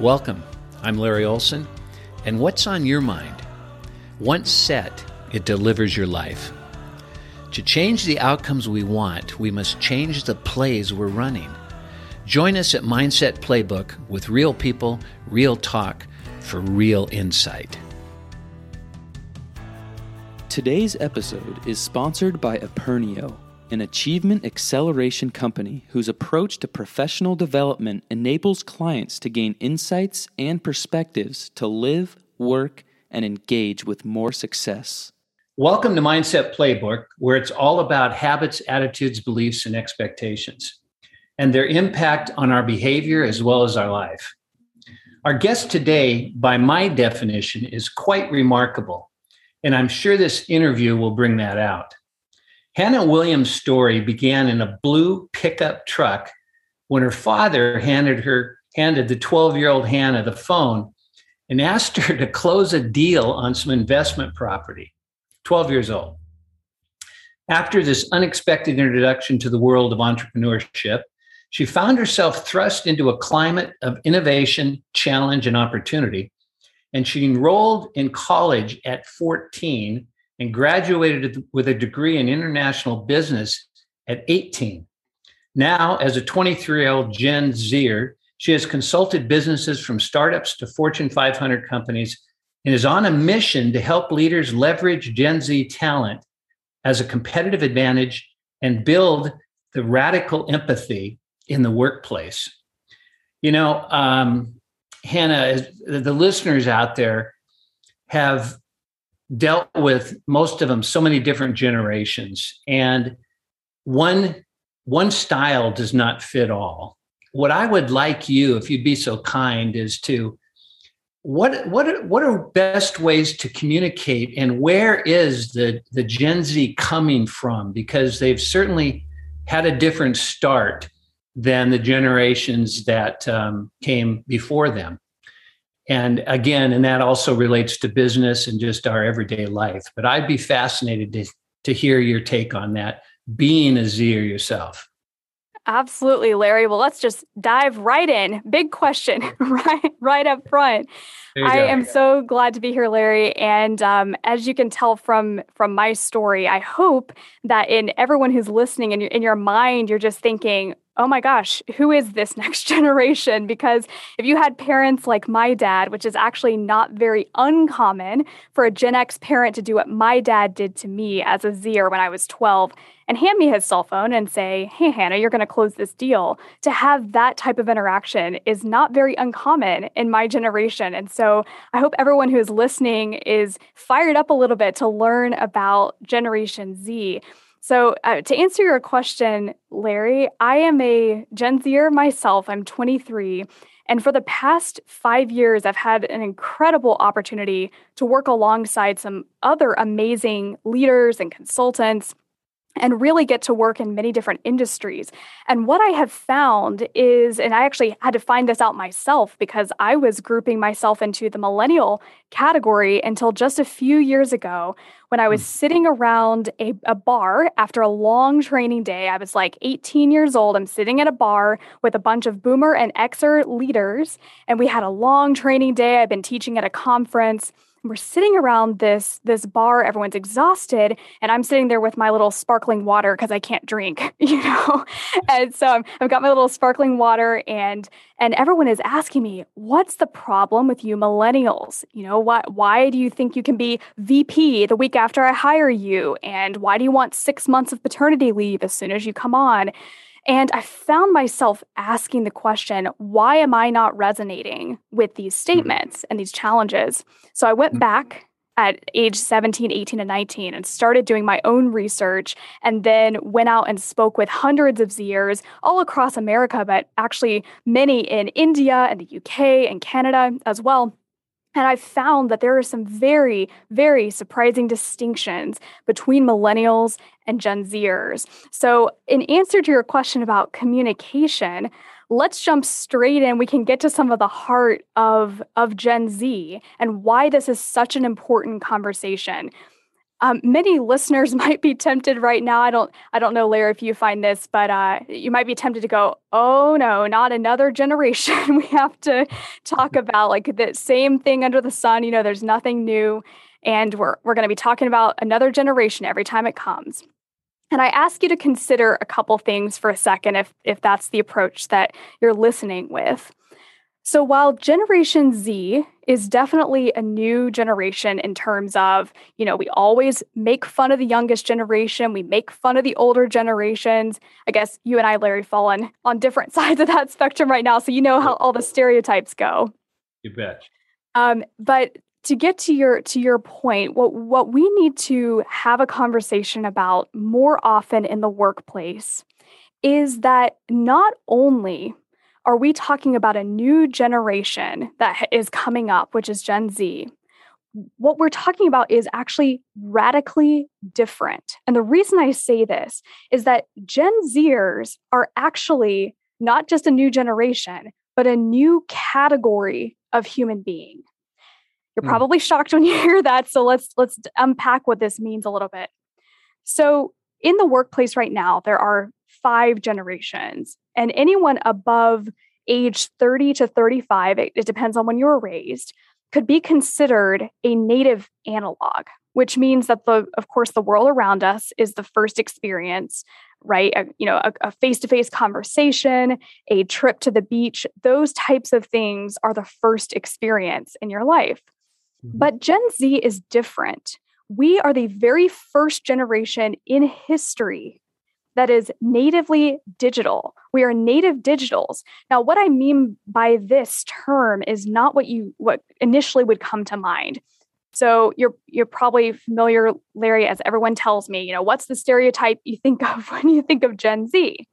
Welcome. I'm Larry Olson, and what's on your mind? Once set, it delivers your life. To change the outcomes we want, we must change the plays we're running. Join us at Mindset Playbook with real people, real talk for real insight. Today's episode is sponsored by Apernio, an achievement acceleration company whose approach to professional development enables clients to gain insights and perspectives to live, work, and engage with more success. Welcome to Mindset Playbook, where it's all about habits, attitudes, beliefs, and expectations, and their impact on our behavior as well as our life. Our guest today, by my definition, is quite remarkable, and I'm sure this interview will bring that out. Hannah Williams' story began in a blue pickup truck when her father handed her handed the 12-year-old Hannah the phone and asked her to close a deal on some investment property. 12 years old. After this unexpected introduction to the world of entrepreneurship, she found herself thrust into a climate of innovation, challenge, and opportunity. And she enrolled in college at 14 and graduated with a degree in international business at 18. Now, as a 23 year old Gen Zer, she has consulted businesses from startups to Fortune 500 companies and is on a mission to help leaders leverage Gen Z talent as a competitive advantage and build the radical empathy in the workplace. You know, um, Hannah, the listeners out there have dealt with most of them so many different generations, and one one style does not fit all. What I would like you, if you'd be so kind, is to what what are, what are best ways to communicate and where is the the gen z coming from? Because they've certainly had a different start than the generations that um, came before them and again and that also relates to business and just our everyday life but i'd be fascinated to, to hear your take on that being a zer yourself Absolutely, Larry. Well, let's just dive right in. Big question, right, right up front. I go. am so glad to be here, Larry. And um, as you can tell from from my story, I hope that in everyone who's listening, in your, in your mind, you're just thinking, oh my gosh, who is this next generation? Because if you had parents like my dad, which is actually not very uncommon for a Gen X parent to do what my dad did to me as a Zer when I was 12 and hand me his cell phone and say, hey, Hannah, you're going to close this deal. To have that type of interaction is not very uncommon in my generation. And so I hope everyone who is listening is fired up a little bit to learn about Generation Z. So, uh, to answer your question, Larry, I am a Gen Zer myself. I'm 23. And for the past five years, I've had an incredible opportunity to work alongside some other amazing leaders and consultants and really get to work in many different industries. And what I have found is, and I actually had to find this out myself because I was grouping myself into the millennial category until just a few years ago when I was mm. sitting around a, a bar after a long training day. I was like 18 years old. I'm sitting at a bar with a bunch of boomer and Xer leaders, and we had a long training day. I've been teaching at a conference we're sitting around this this bar everyone's exhausted and i'm sitting there with my little sparkling water because i can't drink you know? And so i have got my little sparkling water and and everyone is asking me what's the problem with you millennials? You know what why do you think you can be vp the week after i hire you? And why do you want six months of paternity leave as soon as you come on and I found myself asking the question, why am I not resonating with these hmm. statements and these challenges? So I went hmm. back at age 17, 18, and 19 and started doing my own research and then went out and spoke with hundreds of Zers all across America, but actually many in India and the UK and Canada as well. And I've found that there are some very, very surprising distinctions between millennials and Gen Zers. So, in answer to your question about communication, let's jump straight in. We can get to some of the heart of, of Gen Z and why this is such an important conversation. Um, many listeners might be tempted right now. I don't, I don't know, Larry, if you find this, but uh, you might be tempted to go, "Oh no, not another generation." we have to talk about like the same thing under the sun. You know, there's nothing new, and we're we're going to be talking about another generation every time it comes. And I ask you to consider a couple things for a second, if if that's the approach that you're listening with. So while Generation Z is definitely a new generation in terms of, you know, we always make fun of the youngest generation, we make fun of the older generations. I guess you and I, Larry, fall on, on different sides of that spectrum right now. So you know how all the stereotypes go. You bet. Um, but to get to your to your point, what what we need to have a conversation about more often in the workplace is that not only are we talking about a new generation that is coming up, which is Gen Z? What we're talking about is actually radically different. And the reason I say this is that Gen Zers are actually not just a new generation, but a new category of human being. You're mm. probably shocked when you hear that, so let's let's unpack what this means a little bit. So, in the workplace right now, there are five generations and anyone above age 30 to 35, it, it depends on when you were raised, could be considered a native analog, which means that the, of course, the world around us is the first experience right? A, you know a face-to-face conversation a trip to the beach. Those types of things are the first experience in your life. Mm-hmm. but gen z is different. We are the very first generation in history that is natively digital. We are native digitals. Now, what I mean by this term is not what you what initially would come to mind. So you're you're probably familiar, Larry, as everyone tells me, you know, what's the stereotype you think of when you think of Gen Z?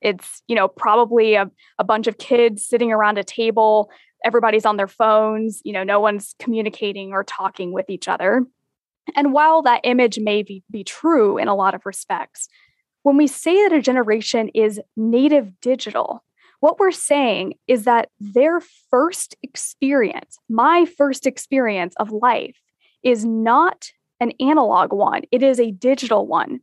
It's, you know, probably a, a bunch of kids sitting around a table, everybody's on their phones, you know, no one's communicating or talking with each other. And while that image may be, be true in a lot of respects, when we say that a generation is native digital, what we're saying is that their first experience, my first experience of life, is not an analog one, it is a digital one.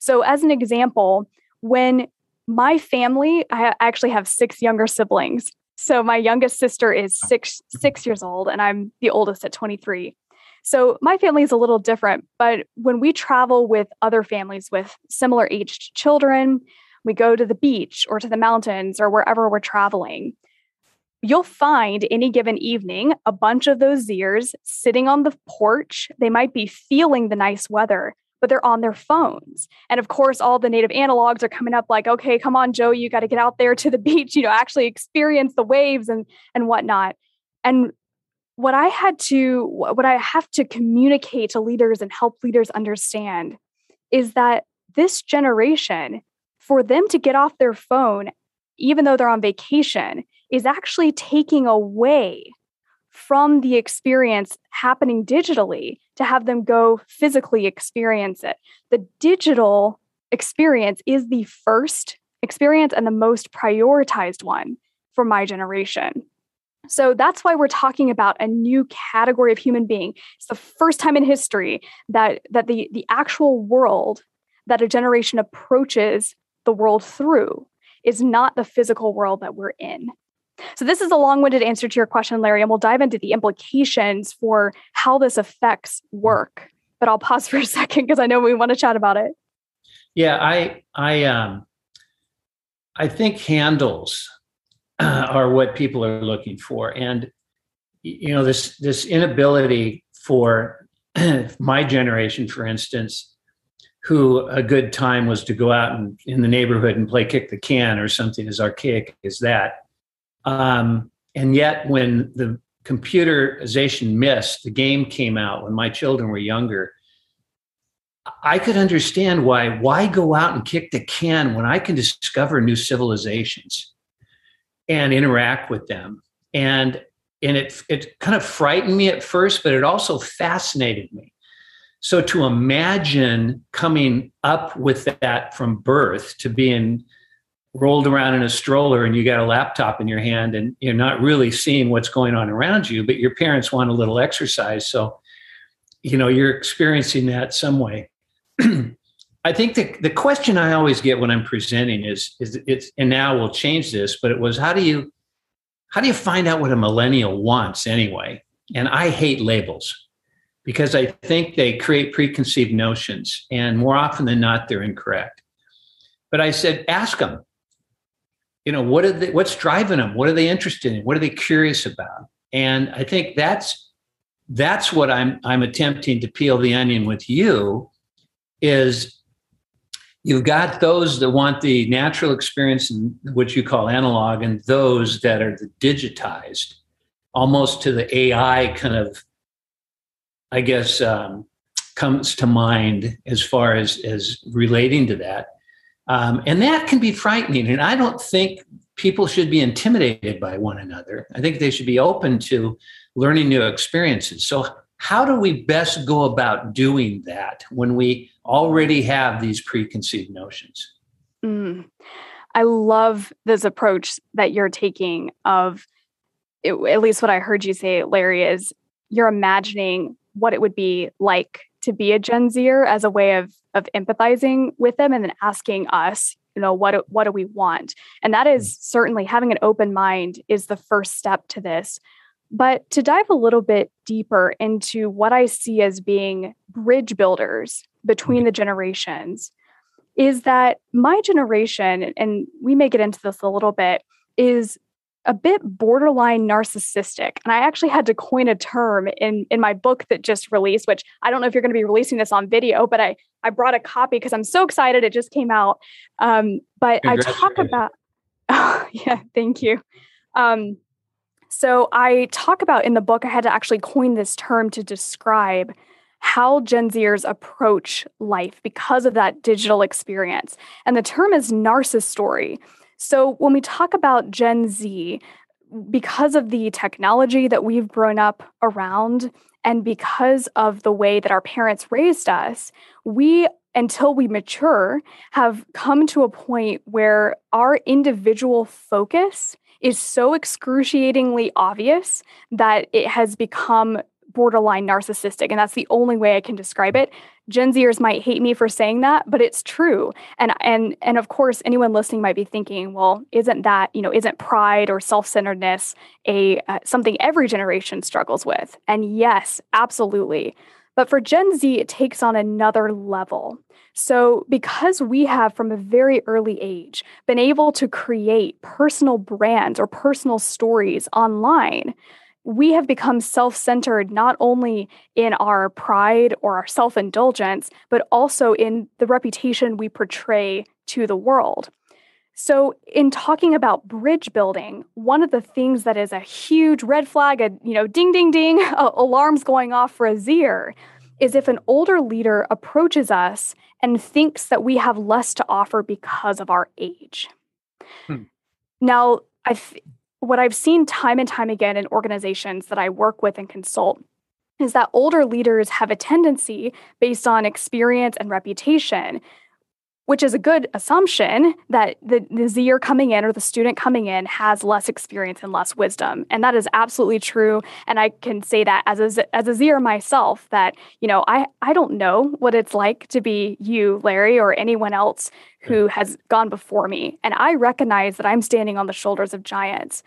So, as an example, when my family, I actually have six younger siblings. So my youngest sister is six six years old, and I'm the oldest at 23. So my family is a little different, but when we travel with other families with similar aged children, we go to the beach or to the mountains or wherever we're traveling, you'll find any given evening a bunch of those Zers sitting on the porch. They might be feeling the nice weather, but they're on their phones. And of course, all the native analogs are coming up like, okay, come on, Joe, you got to get out there to the beach, you know, actually experience the waves and and whatnot. And what I had to, what I have to communicate to leaders and help leaders understand is that this generation, for them to get off their phone, even though they're on vacation, is actually taking away from the experience happening digitally to have them go physically experience it. The digital experience is the first experience and the most prioritized one for my generation. So that's why we're talking about a new category of human being. It's the first time in history that that the the actual world that a generation approaches the world through is not the physical world that we're in. So this is a long-winded answer to your question, Larry, and we'll dive into the implications for how this affects work. But I'll pause for a second because I know we want to chat about it. Yeah, I I um I think handles are what people are looking for. And you know this this inability for my generation for instance who a good time was to go out and in the neighborhood and play kick the can or something as archaic as that. Um, and yet when the computerization missed the game came out when my children were younger i could understand why why go out and kick the can when i can discover new civilizations and interact with them. And and it it kind of frightened me at first, but it also fascinated me. So to imagine coming up with that from birth to being rolled around in a stroller and you got a laptop in your hand and you're not really seeing what's going on around you, but your parents want a little exercise. So you know you're experiencing that some way. I think the, the question I always get when I'm presenting is is it's and now we'll change this, but it was how do you how do you find out what a millennial wants anyway? And I hate labels because I think they create preconceived notions, and more often than not, they're incorrect. But I said, ask them. You know, what are they, what's driving them? What are they interested in? What are they curious about? And I think that's that's what I'm I'm attempting to peel the onion with you is you've got those that want the natural experience and what you call analog and those that are the digitized almost to the ai kind of i guess um, comes to mind as far as as relating to that. Um, and that can be frightening and i don't think people should be intimidated by one another. I think they should be open to learning new experiences. So how do we best go about doing that when we already have these preconceived notions. Mm. I love this approach that you're taking of it, at least what I heard you say, Larry, is you're imagining what it would be like to be a Gen Zer as a way of of empathizing with them and then asking us, you know, what what do we want? And that is certainly having an open mind is the first step to this. But to dive a little bit deeper into what I see as being bridge builders between mm-hmm. the generations is that my generation, and we may get into this a little bit, is a bit borderline narcissistic. And I actually had to coin a term in, in my book that just released, which I don't know if you're going to be releasing this on video, but I, I brought a copy because I'm so excited. It just came out. Um, but I talk about, oh, yeah, thank you. Um, so I talk about in the book, I had to actually coin this term to describe how Gen Zers approach life because of that digital experience. And the term is narcissistic. So when we talk about Gen Z, because of the technology that we've grown up around, and because of the way that our parents raised us, we until we mature, have come to a point where our individual focus is so excruciatingly obvious that it has become borderline narcissistic. And that's the only way I can describe it. Gen Zers might hate me for saying that, but it's true. And and and of course, anyone listening might be thinking, well, isn't that you know, isn't pride or self-centeredness a uh, something every generation struggles with? And yes, absolutely. But for Gen Z, it takes on another level. So, because we have from a very early age been able to create personal brands or personal stories online, we have become self centered not only in our pride or our self indulgence, but also in the reputation we portray to the world. So, in talking about bridge building, one of the things that is a huge red flag, a you know, ding, ding, ding, alarms going off for a Zer, is if an older leader approaches us and thinks that we have less to offer because of our age. Hmm. Now, I what I've seen time and time again in organizations that I work with and consult is that older leaders have a tendency, based on experience and reputation, which is a good assumption that the, the Zer coming in or the student coming in has less experience and less wisdom. And that is absolutely true. And I can say that as a, as a Zer myself, that, you know, I, I don't know what it's like to be you, Larry, or anyone else hmm. who has gone before me. And I recognize that I'm standing on the shoulders of giants.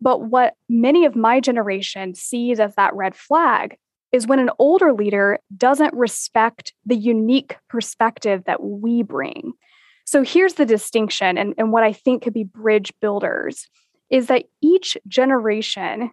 But what many of my generation sees as that red flag is when an older leader doesn't respect the unique perspective that we bring. So here's the distinction, and, and what I think could be bridge builders is that each generation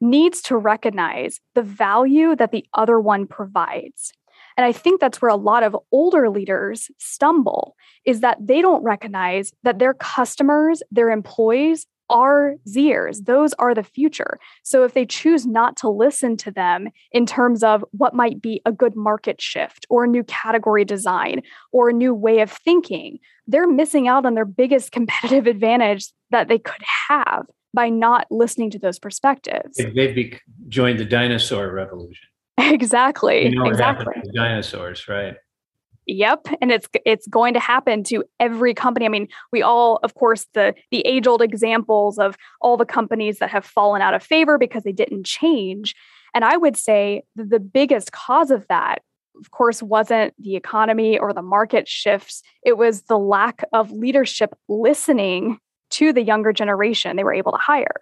needs to recognize the value that the other one provides. And I think that's where a lot of older leaders stumble is that they don't recognize that their customers, their employees are Zers. Those are the future. So if they choose not to listen to them in terms of what might be a good market shift or a new category design or a new way of thinking, they're missing out on their biggest competitive advantage that they could have by not listening to those perspectives. They've joined the dinosaur revolution. Exactly. You know exactly. dinosaurs, right? Yep, and it's it's going to happen to every company. I mean, we all, of course, the the age old examples of all the companies that have fallen out of favor because they didn't change. And I would say the biggest cause of that, of course, wasn't the economy or the market shifts, it was the lack of leadership listening to the younger generation they were able to hire.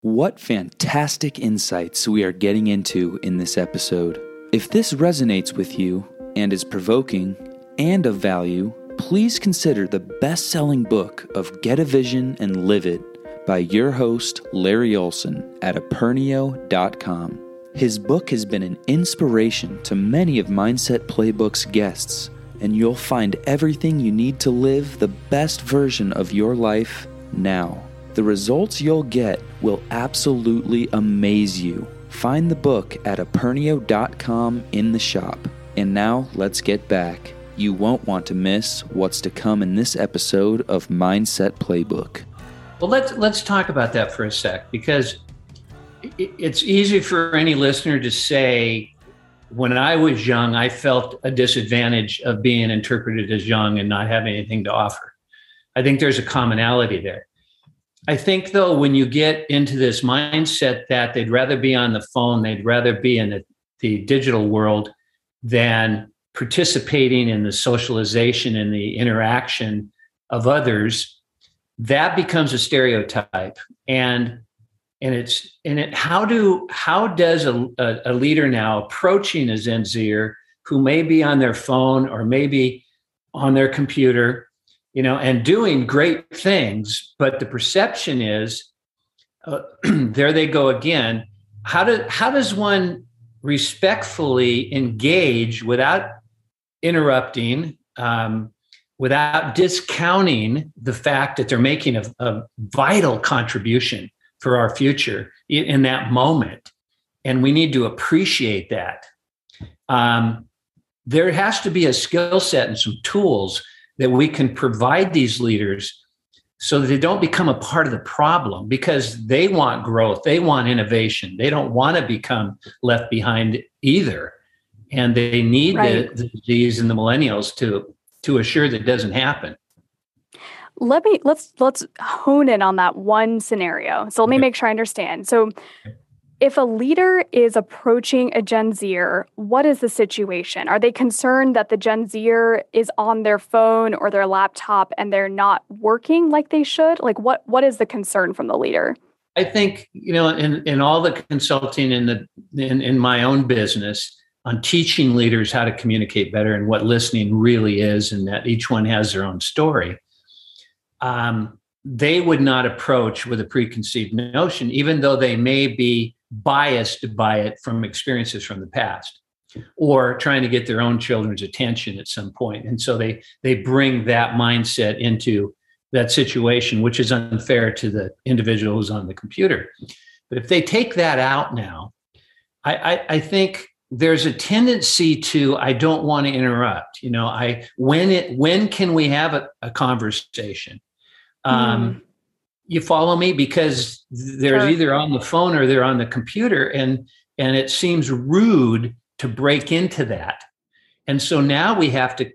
What fantastic insights we are getting into in this episode. If this resonates with you and is provoking and of value, please consider the best selling book of Get a Vision and Live It by your host, Larry Olson, at Apernio.com. His book has been an inspiration to many of Mindset Playbook's guests, and you'll find everything you need to live the best version of your life now. The results you'll get will absolutely amaze you. Find the book at apernio.com in the shop. And now let's get back. You won't want to miss what's to come in this episode of Mindset Playbook. Well, let's let's talk about that for a sec because it's easy for any listener to say when I was young, I felt a disadvantage of being interpreted as young and not having anything to offer. I think there's a commonality there. I think though, when you get into this mindset that they'd rather be on the phone, they'd rather be in the, the digital world than participating in the socialization and the interaction of others, that becomes a stereotype. And and it's and it how do how does a, a, leader now approaching a Gen Zer who may be on their phone or maybe on their computer you know, and doing great things. But the perception is, uh, there they go again. How do how does one respectfully engage without interrupting, um, without discounting the fact that they're making a, a vital contribution for our future in, in, that moment, and we need to appreciate that. Um, there has to be a skill set and some tools that we can provide these leaders so that they don't become a part of the problem because they want growth, they want innovation, they don't want to become left behind either. And they need right. the, these and the millennials to to assure that doesn't happen. Let me let's let's hone in on that one scenario. So let me make sure I understand. So if a leader is approaching a Gen Zer, what is the situation? Are they concerned that the Gen Zer is on their phone or their laptop and they're not working like they should? Like what what is the concern from the leader? I think, you know, in, in all the consulting in the in, in my own business on teaching leaders how to communicate better and what listening really is and that each one has their own story. Um, they would not approach with a preconceived notion, even though they may be biased by it from experiences from the past or trying to get their own children's attention at some point. And so they they bring that mindset into that situation which is unfair to the individual who's on the computer. But if they take that out now i i, I think there's a tendency to i don't want to interrupt. You know i when it when can we have a, a conversation? Um, mm you follow me? Because they're sure. either on the phone or they're on the computer and and it seems rude to break into that. And so now we have to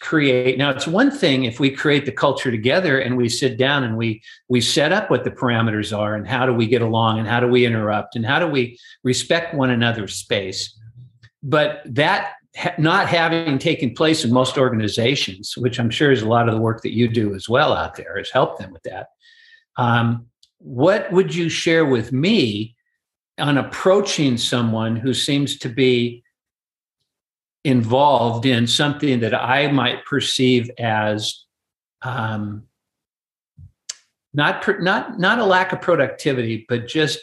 create now it's one thing if we create the culture together and we sit down and we we set up what the parameters are and how do we get along and how do we interrupt and how do we respect one another's space. But that not having taken place in most organizations which i'm sure is a lot of the work that you do as well out there has helped them with that um, what would you share with me on approaching someone who seems to be involved in something that I might perceive as um, not not not a lack of productivity, but just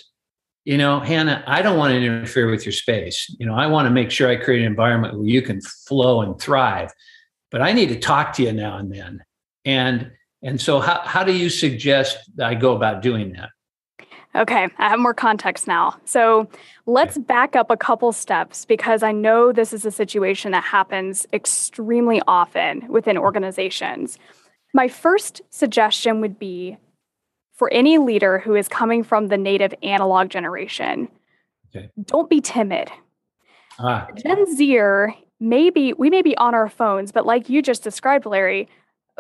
you know, Hannah, I don't want to interfere with your space. You know, I want to make sure I create an environment where you can flow and thrive. But I need to talk to you now and then. And and so, how, how do you suggest I go about doing that? Okay, I have more context now. So let's back up a couple steps because I know this is a situation that happens extremely often within organizations. My first suggestion would be for any leader who is coming from the native analog generation, okay. don't be timid. Ah. Gen Z, maybe we may be on our phones, but like you just described, Larry,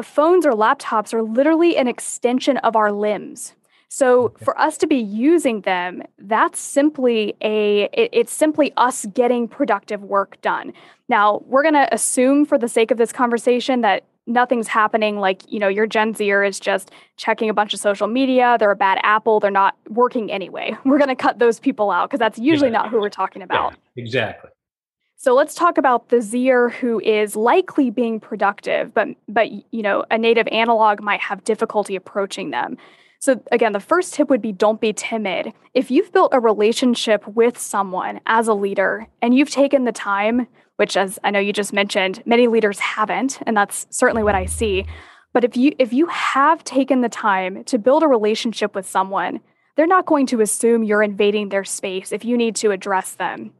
phones or laptops are literally an extension of our limbs. So okay. for us to be using them, that's simply a it, it's simply us getting productive work done. Now, we're going to assume for the sake of this conversation that nothing's happening like, you know, your Gen Zer is just checking a bunch of social media, they're a bad apple, they're not working anyway. We're going to cut those people out because that's usually not who we're talking about. Yeah, exactly. So let's talk about the Zer who is likely being productive, but but you know, a native analog might have difficulty approaching them. So again, the first tip would be don't be timid. If you've built a relationship with someone as a leader and you've taken the time, which as I know you just mentioned, many leaders haven't, and that's certainly what I see. But if you if you have taken the time to build a relationship with someone, they're not going to assume you're invading their space if you need to address them.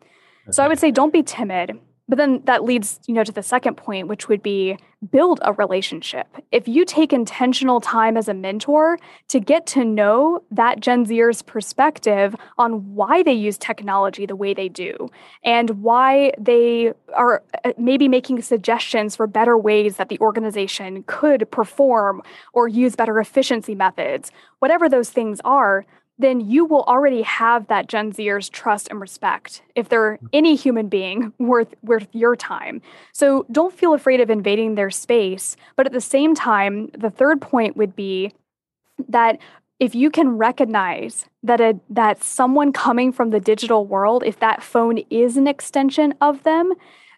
So I would say don't be timid. But then that leads, you know, to the second point, which would be build a relationship. If you take intentional time as a mentor to get to know that Gen Zer's perspective on why they use technology the way they do and why they are uh, maybe making suggestions for better ways that the organization could perform or use better efficiency methods, whatever those things are, then you will already have that Gen Zers trust and respect if they're mm. any human being worth worth your time. So don't feel afraid of invading their space, but at the same time, the third point would be that if you can recognize that a that someone coming from the digital world, if that phone is an extension of them,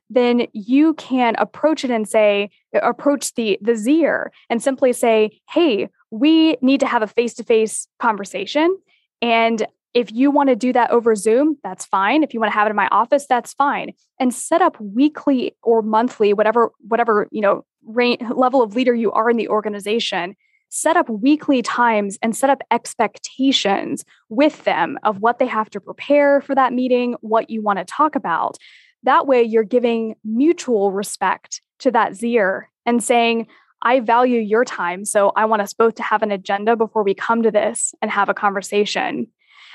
then you can approach it and say, approach the the Zer and simply say, hey, we need to have a face-to-face conversation and if you want to do that over Zoom, that's fine. If you want to have it in my office, that's fine. And set up weekly or monthly, whatever whatever, you know, range, level of leader you are in the organization, set up weekly times and set up expectations with them of what they have to prepare for that meeting, what you want to talk about. That way you're giving mutual respect to that Zer and saying, I value your time. So I want us both to have an agenda before we come to this and have a conversation.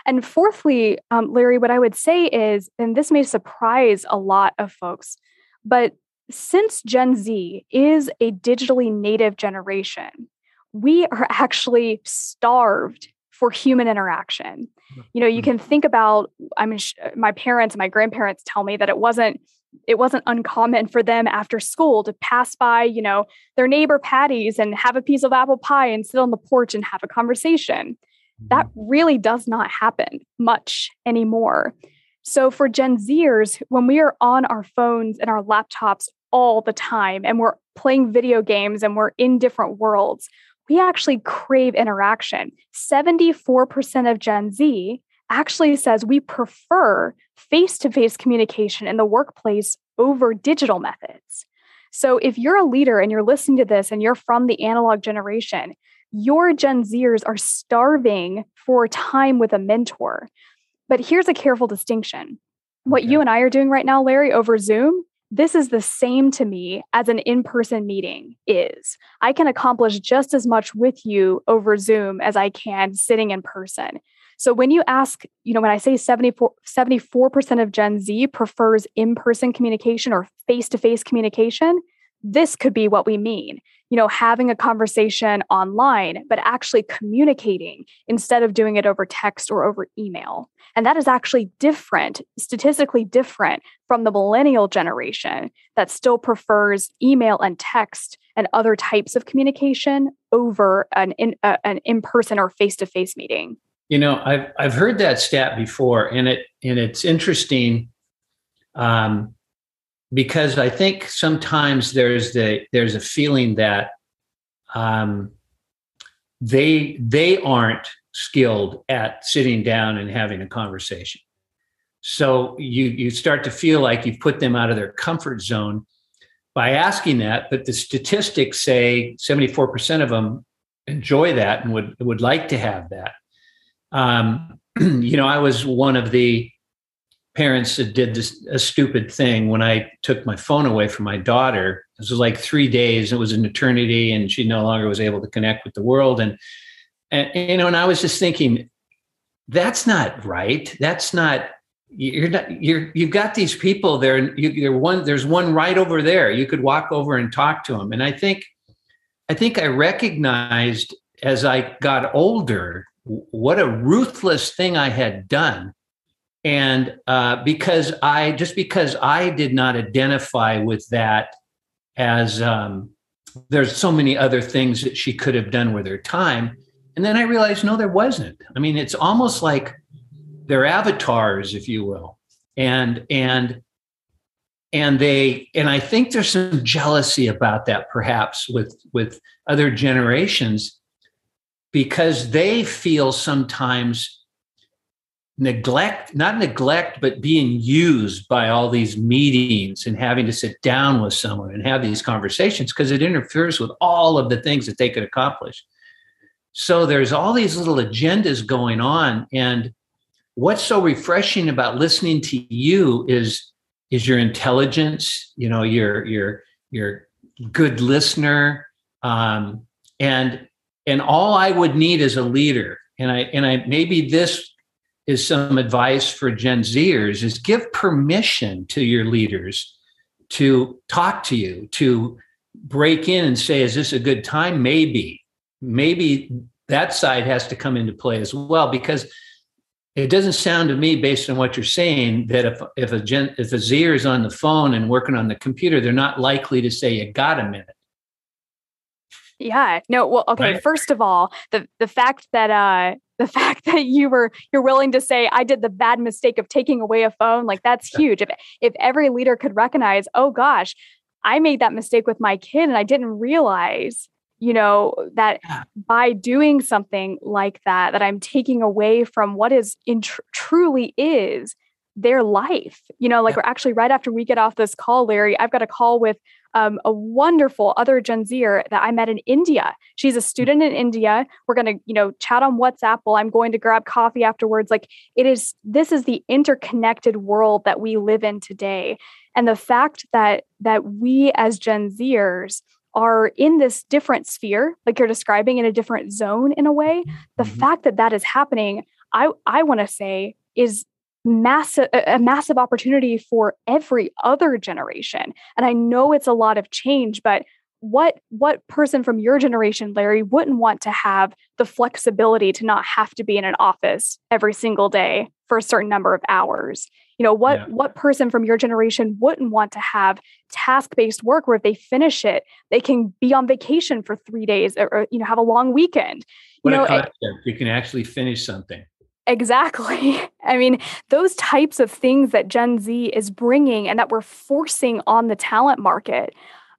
And fourthly, um, Larry, what I would say is, and this may surprise a lot of folks, but since Gen Z is a digitally native generation, we are actually starved for human interaction. You know, you mm-hmm. can think about, I mean, my parents, and my grandparents tell me that it wasn't it wasn't uncommon for them after school to pass by, you know, their neighbor Patty's and have a piece of apple pie and sit on the porch and have a conversation. That mm-hmm. really does not happen much anymore. So for Gen Zers, when we are on our phones and our laptops all the time and we're playing video games and we're in different worlds, we actually crave interaction. 74% of Gen Z actually says we prefer face to face communication in the workplace over digital methods. So if you're a leader and you're listening to this and you're from the analog generation, your Gen Zers are starving for time with a mentor. But here's a careful distinction. What you and I are doing right now, Larry, over Zoom, this is the same to me as an in person meeting is. I can accomplish just as much with you over Zoom as I can sitting in person. So when you ask, you know, when I say 74, 74% of Gen Z prefers in person communication or face to face communication, this could be what we mean. You know, having a conversation online, but actually communicating instead of doing it over text or over email. And that is actually different, statistically different from the millennial generation that still prefers email and text and other types of communication over an in, uh, an in-person or face-to-face meeting. You know, I've I've heard that stat before, and it and it's interesting um, because I think sometimes there's the there's a feeling that um, they they aren't skilled at sitting down and having a conversation. So you you start to feel like you've put them out of their comfort zone by asking that. But the statistics say 74% of them enjoy that and would would like to have that. Um, you know, I was one of the parents that did this a stupid thing when I took my phone away from my daughter. This was like three days. It was an eternity, and she no longer was able to connect with the world. And and you know, and I was just thinking, that's not right. That's not you're not you're you've got these people there. You, you're one. There's one right over there. You could walk over and talk to them. And I think I think I recognized as I got older what a ruthless thing I had done. And uh, because I, just because I did not identify with that as um, there's so many other things that she could have done with her time. And then I realized, no, there wasn't. I mean, it's almost like they're avatars, if you will. And, and, and they and i think there's some jealousy about that perhaps with with other generations because they feel sometimes neglect not neglect but being used by all these meetings and having to sit down with someone and have these conversations because it interferes with all of the things that they could accomplish. So there's all these little agendas going on and what's so refreshing about listening to you is is your intelligence you know your your your good listener um, and and all i would need as a leader. And i and i maybe this is some advice for gen zers is give permission to your leaders to talk to you to break in and say is this a good time? Maybe. Maybe that side has to come into play as well because it doesn't sound to me based on what you're saying that if if a gen, if a Zer is on the phone and working on the computer, they're not likely to say you got a minute. Yeah. No. Well. Okay. Right? First of all, the the fact that uh the fact that you were you're willing to say I did the bad mistake of taking away a phone, like that's huge. If if every leader could recognize, oh gosh, I made that mistake with my kid and I didn't realize you know that yeah. by doing something like that that i'm taking away from what is in tr- truly is their life you know like yeah. we're actually right after we get off this call larry i've got a call with um, a wonderful other gen zer that i met in india she's a mm. student in india we're going to you know chat on whatsapp while i'm going to grab coffee afterwards like it is this is the interconnected world that we live in today and the fact that that we as gen zers are in this different sphere, like you're describing in a different zone in a way, the mm-hmm. fact that that is happening, I I want to say is massive a massive opportunity for every other generation. And I know it's a lot of change, but what what person from your generation larry wouldn't want to have the flexibility to not have to be in an office every single day for a certain number of hours you know what yeah. what person from your generation wouldn't want to have task based work where if they finish it they can be on vacation for 3 days or, or you know have a long weekend what you know a concept. you can actually finish something Exactly. I mean, those types of things that Gen Z is bringing and that we're forcing on the talent market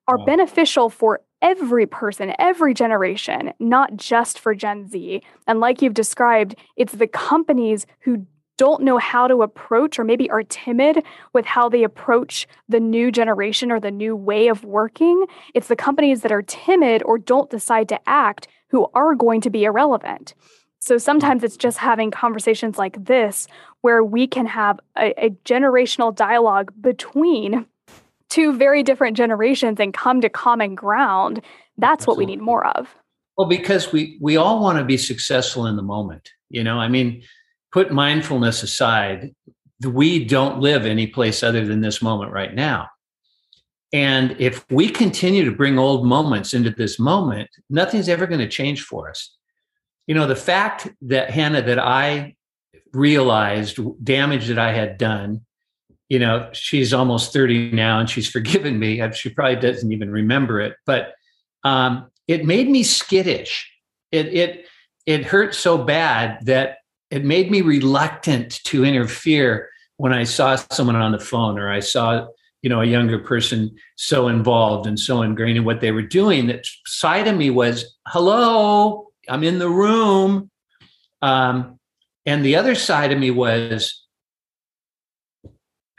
are wow. beneficial for every person, every generation, not just for Gen Z. And like you've described, it's the companies who don't know how to approach or maybe are timid with how they approach the new generation or the new way of working. It's the companies that are timid or don't decide to act who are going to be irrelevant. So sometimes it's just having conversations like this where we can have a, a generational dialogue between two very different generations and come to common ground. That's Absolutely. what we need more of. Well because we we all want to be successful in the moment you know? I mean put mindfulness aside we don't live any place other than this moment right now. And if we continue to bring old moments into this moment nothing's ever going to change for us you know the fact that hannah that i realized damage that i had done you know, she's almost 30 now and she's forgiven me. She probably doesn't even remember it, but um, it made me skittish. It, it, it hurt so bad that it made me reluctant to interfere when I saw someone on the phone or I saw, you know, a younger person so involved and so ingrained in what they were doing that side of me was, hello, I'm in the room. Um, and the other side of me was,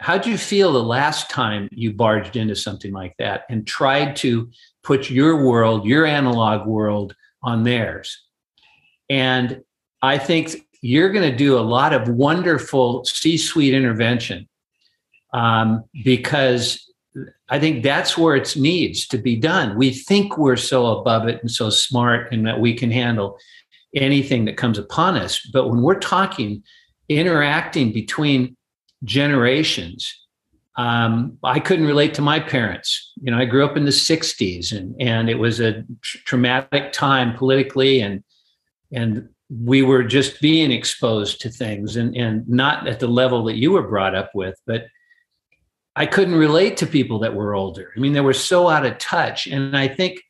How'd you feel the last time you barged into something like that and tried to put your world, your analog world, on theirs? And I think you're going to do a lot of wonderful C suite intervention um, because I think that's where it needs to be done. We think we're so above it and so smart and that we can handle anything that comes upon us. But when we're talking, interacting between generations. Um, I couldn't relate to my parents. You know, I grew up in the '60s, and and it was a traumatic time politically, and and we were just being exposed to things and, and not at the level that you were brought up with, but I couldn't relate to people that were older. I mean, they were so out of touch. And I think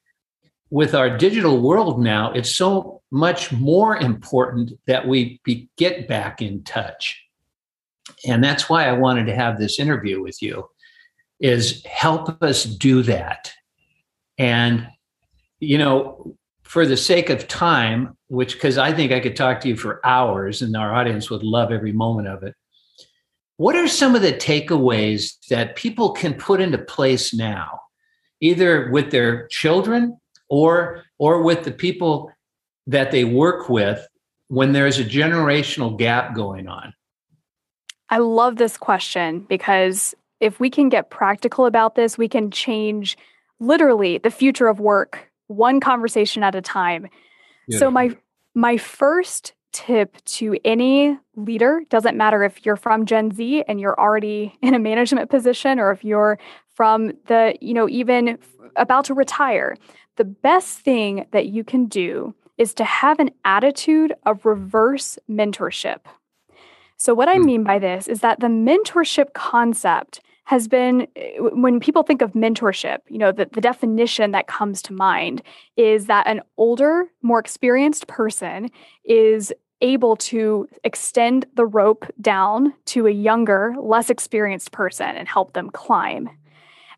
with our digital world now, it's so much more important that we be, get back in touch. And that's why I wanted to have this interview with you is help us do that. And you know, for the sake of time, which because I think I could talk to you for hours and our audience would love every moment of it. What are some of the takeaways that people can put into place now, either with their children or or with the people that they work with when there's a generational gap going on? I love this question because if we can get practical about this, we can change literally the future of work one conversation at a time. So my my first tip to any leader doesn't matter if you're from Gen Z and you're already in a management position or if you're from the, you know, even about to retire. The best thing that you can do is to have an attitude of reverse mentorship. So, what I hmm. mean by this is that the mentorship concept has been eh, when people think of mentorship, you know, the, the definition that comes to mind is that an older, more experienced person is able to extend the rope down to a younger, less experienced person and help them climb.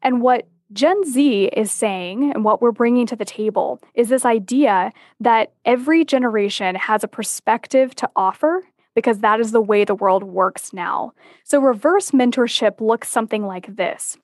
And what Gen Z is saying, and what we're bringing to the table, is this idea that every generation has a perspective to offer because that is the way the world works now. So, reverse mentorship looks something like this.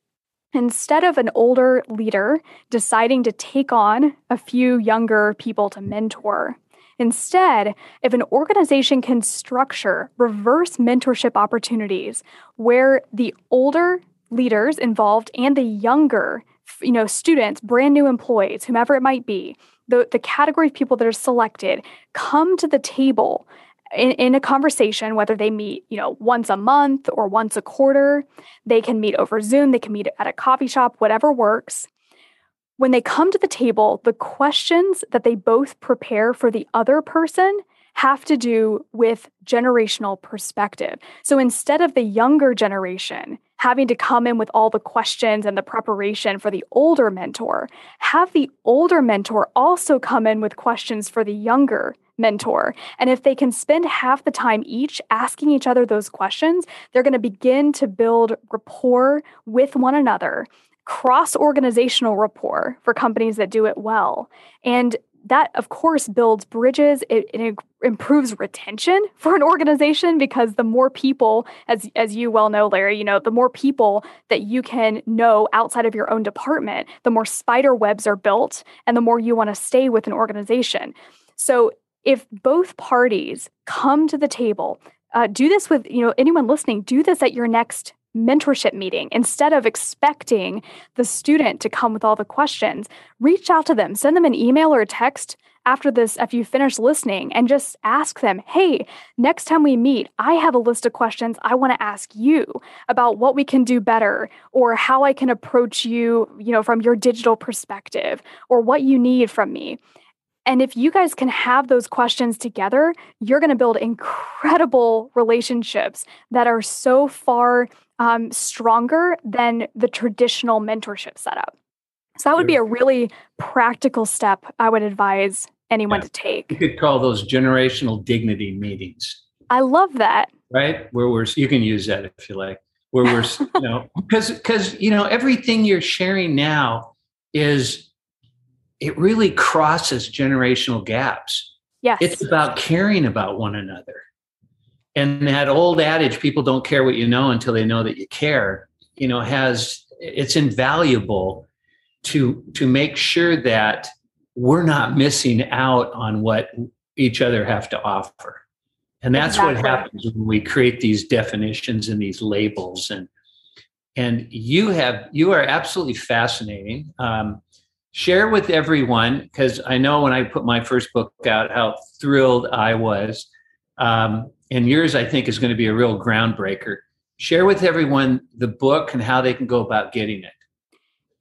Instead of an older leader deciding to take on a few younger people to mentor, Instead, if an organization can structure reverse mentorship opportunities where the older leaders involved and the younger you know students brand new employees whomever it might be the, the category of people that are selected come to the table in, in a conversation, whether they meet, you know, once a month or once a quarter, they can meet over Zoom, they can meet at a coffee shop, whatever works. When they come to the table, the questions that they both prepare for the other person have to do with generational perspective. So instead of the younger generation having to come in with all the questions and the preparation for the older mentor, have the older mentor also come in with questions for the younger mentor. And if they can spend half the time each asking each other those questions, they're going to begin to build rapport with one another, cross organizational rapport for companies that do it well. And that of course builds bridges it, it, improves retention for an organization because the more people as as you well know larry you know the more people that you can know outside of your own department the more spider webs are built and the more you want to stay with an organization so if both parties come to the table, uh, do this with you know anyone listening. Do this at your next mentorship meeting instead of expecting the student to come with all the questions. Reach out to them, send them an email or a text after this if you finish listening and just ask them hey next time we meet i have a list of questions i want to ask you about what we can do better or how i can approach you you know from your digital perspective or what you need from me and if you guys can have those questions together, you're going to build incredible relationships that are so far um, stronger than the traditional mentorship setup. So that would be a really practical step I would advise anyone yeah. to take. You could call those generational dignity meetings. I love that. Right? Where we're you can use that if you like. Where we're you know because because you know everything you're sharing now is it really crosses generational gaps. Yes. It's about caring about one another. And that old adage, people don't care what you know until they know that you care, you know, has it's invaluable to to make sure that we're not missing out on what each other have to offer. And that's exactly. what happens when we create these definitions and these labels and and you have you are absolutely fascinating. Um, share with everyone because I know when I put my first book out how thrilled I was. Um, and yours, I think, is going to be a real groundbreaker. Share with everyone the book and how they can go about getting it.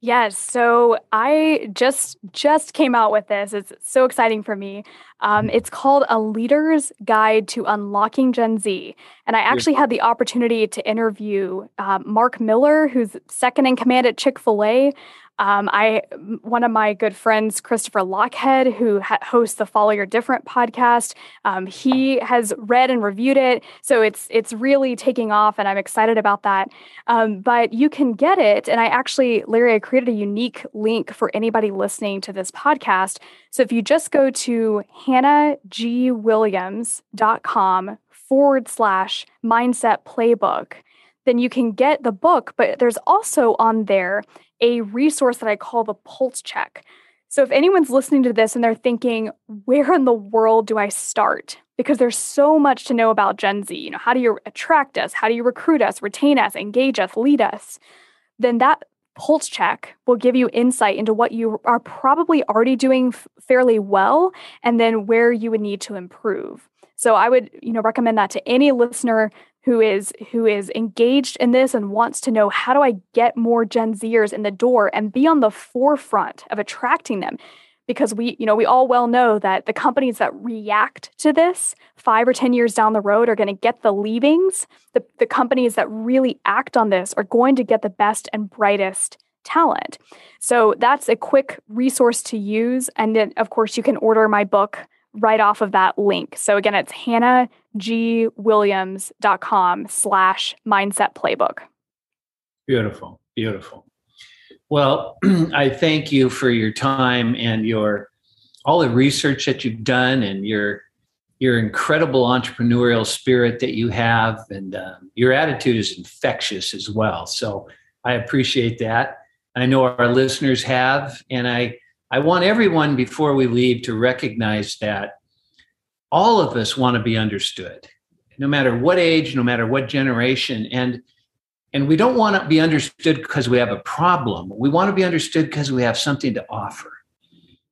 Yes. So I just just came out with this. It's so exciting for me. Um, it's called A Leader's Guide to Unlocking Gen Z. And I actually had the opportunity to interview uh, Mark Miller, who's second in command at Chick fil A. Um, I one of my good friends, Christopher Lochhead, who ha- hosts the Follow Your Different podcast, um, he has read and reviewed it, so it's it's really taking off, and I'm excited about that. Um, but you can get it, and I actually, Larry, I created a unique link for anybody listening to this podcast. So if you just go to hannahgwilliams.com forward slash mindset playbook then you can get the book, but there's also on there a resource that I call the pulse check. So if anyone's listening to this and they're thinking, where in the world do I start? Because there's so much to know about Gen Z. You know, how do you attract us? How do you recruit us, retain us, engage us, lead us? Then that pulse check will give you insight into what you are probably already doing f- fairly well and then where you would need to improve. So I would, you know, recommend that to any listener who is who is engaged in this and wants to know how do I get more Gen Zers in the door and be on the forefront of attracting them? Because we you know we all well know that the companies that react to this 5 or 10 years down the road are going to get the leavings. The, the companies that really act on this are going to get the best and brightest talent. So that's a quick resource to use. And then of course you can order my book right off of that link. So again, it's hannahgwilliams.com slash mindset playbook. Beautiful. Beautiful. Well, I thank you for your time and your all the research that you've done and your your incredible entrepreneurial spirit that you have and uh, your attitude is infectious as well. So I appreciate that. I know our listeners have, and I I want everyone before we leave to recognize that all of us want to be understood, no matter what age, no matter what generation. And and we don't want to be understood because we have a problem. We want to be understood because we have something to offer.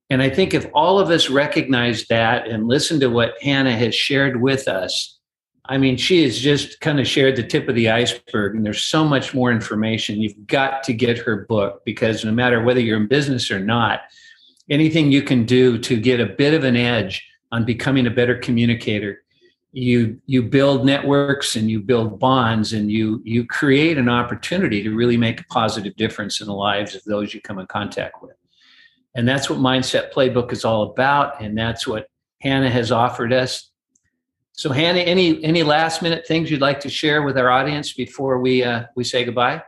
And I think if all of us recognize that and listen to what Hannah has shared with us, I mean, she has just kind of shared the tip of the iceberg, and there's so much more information. You've got to get her book because no matter whether you're in business or not, anything you can do to get a bit of an edge on becoming a better communicator. You you build networks and you build bonds and you you create an opportunity to really make a positive difference in the lives of those you come in contact with. And that's what mindset playbook is all about and that's what hannah has offered us. So hannah any any last minute things you'd like to share with our audience before we uh, we say goodbye?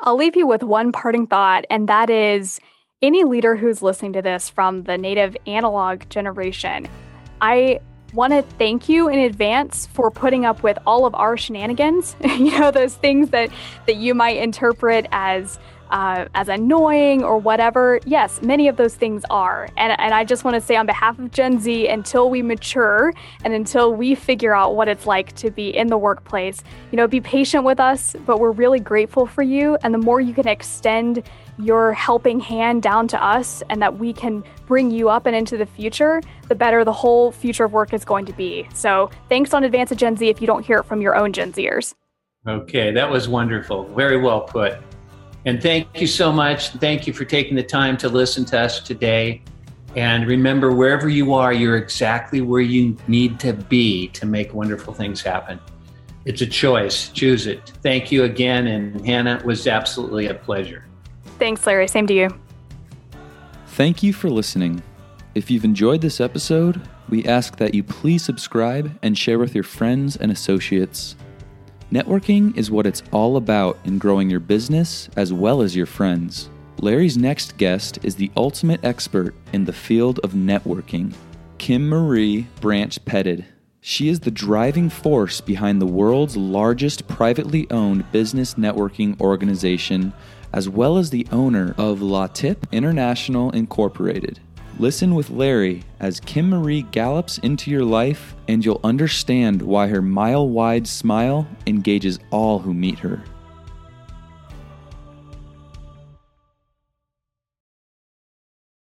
I'll leave you with one parting thought and that is any leader who's listening to this from the native analog generation, I want to thank you in advance for putting up with all of our shenanigans. you know, those things that that you might interpret as uh, as annoying or whatever. Yes, many of those things are. And, and I just want to say, on behalf of Gen Z, until we mature and until we figure out what it's like to be in the workplace, you know, be patient with us, but we're really grateful for you. And the more you can extend your helping hand down to us and that we can bring you up and into the future, the better the whole future of work is going to be. So thanks on advance of Gen Z if you don't hear it from your own Gen Zers. Okay, that was wonderful. Very well put. And thank you so much. Thank you for taking the time to listen to us today. And remember, wherever you are, you're exactly where you need to be to make wonderful things happen. It's a choice. Choose it. Thank you again. And Hannah, it was absolutely a pleasure. Thanks, Larry. Same to you. Thank you for listening. If you've enjoyed this episode, we ask that you please subscribe and share with your friends and associates. Networking is what it's all about in growing your business as well as your friends. Larry's next guest is the ultimate expert in the field of networking, Kim Marie Branch Petted. She is the driving force behind the world's largest privately owned business networking organization, as well as the owner of LeTip International Incorporated. Listen with Larry as Kim Marie gallops into your life, and you'll understand why her mile wide smile engages all who meet her.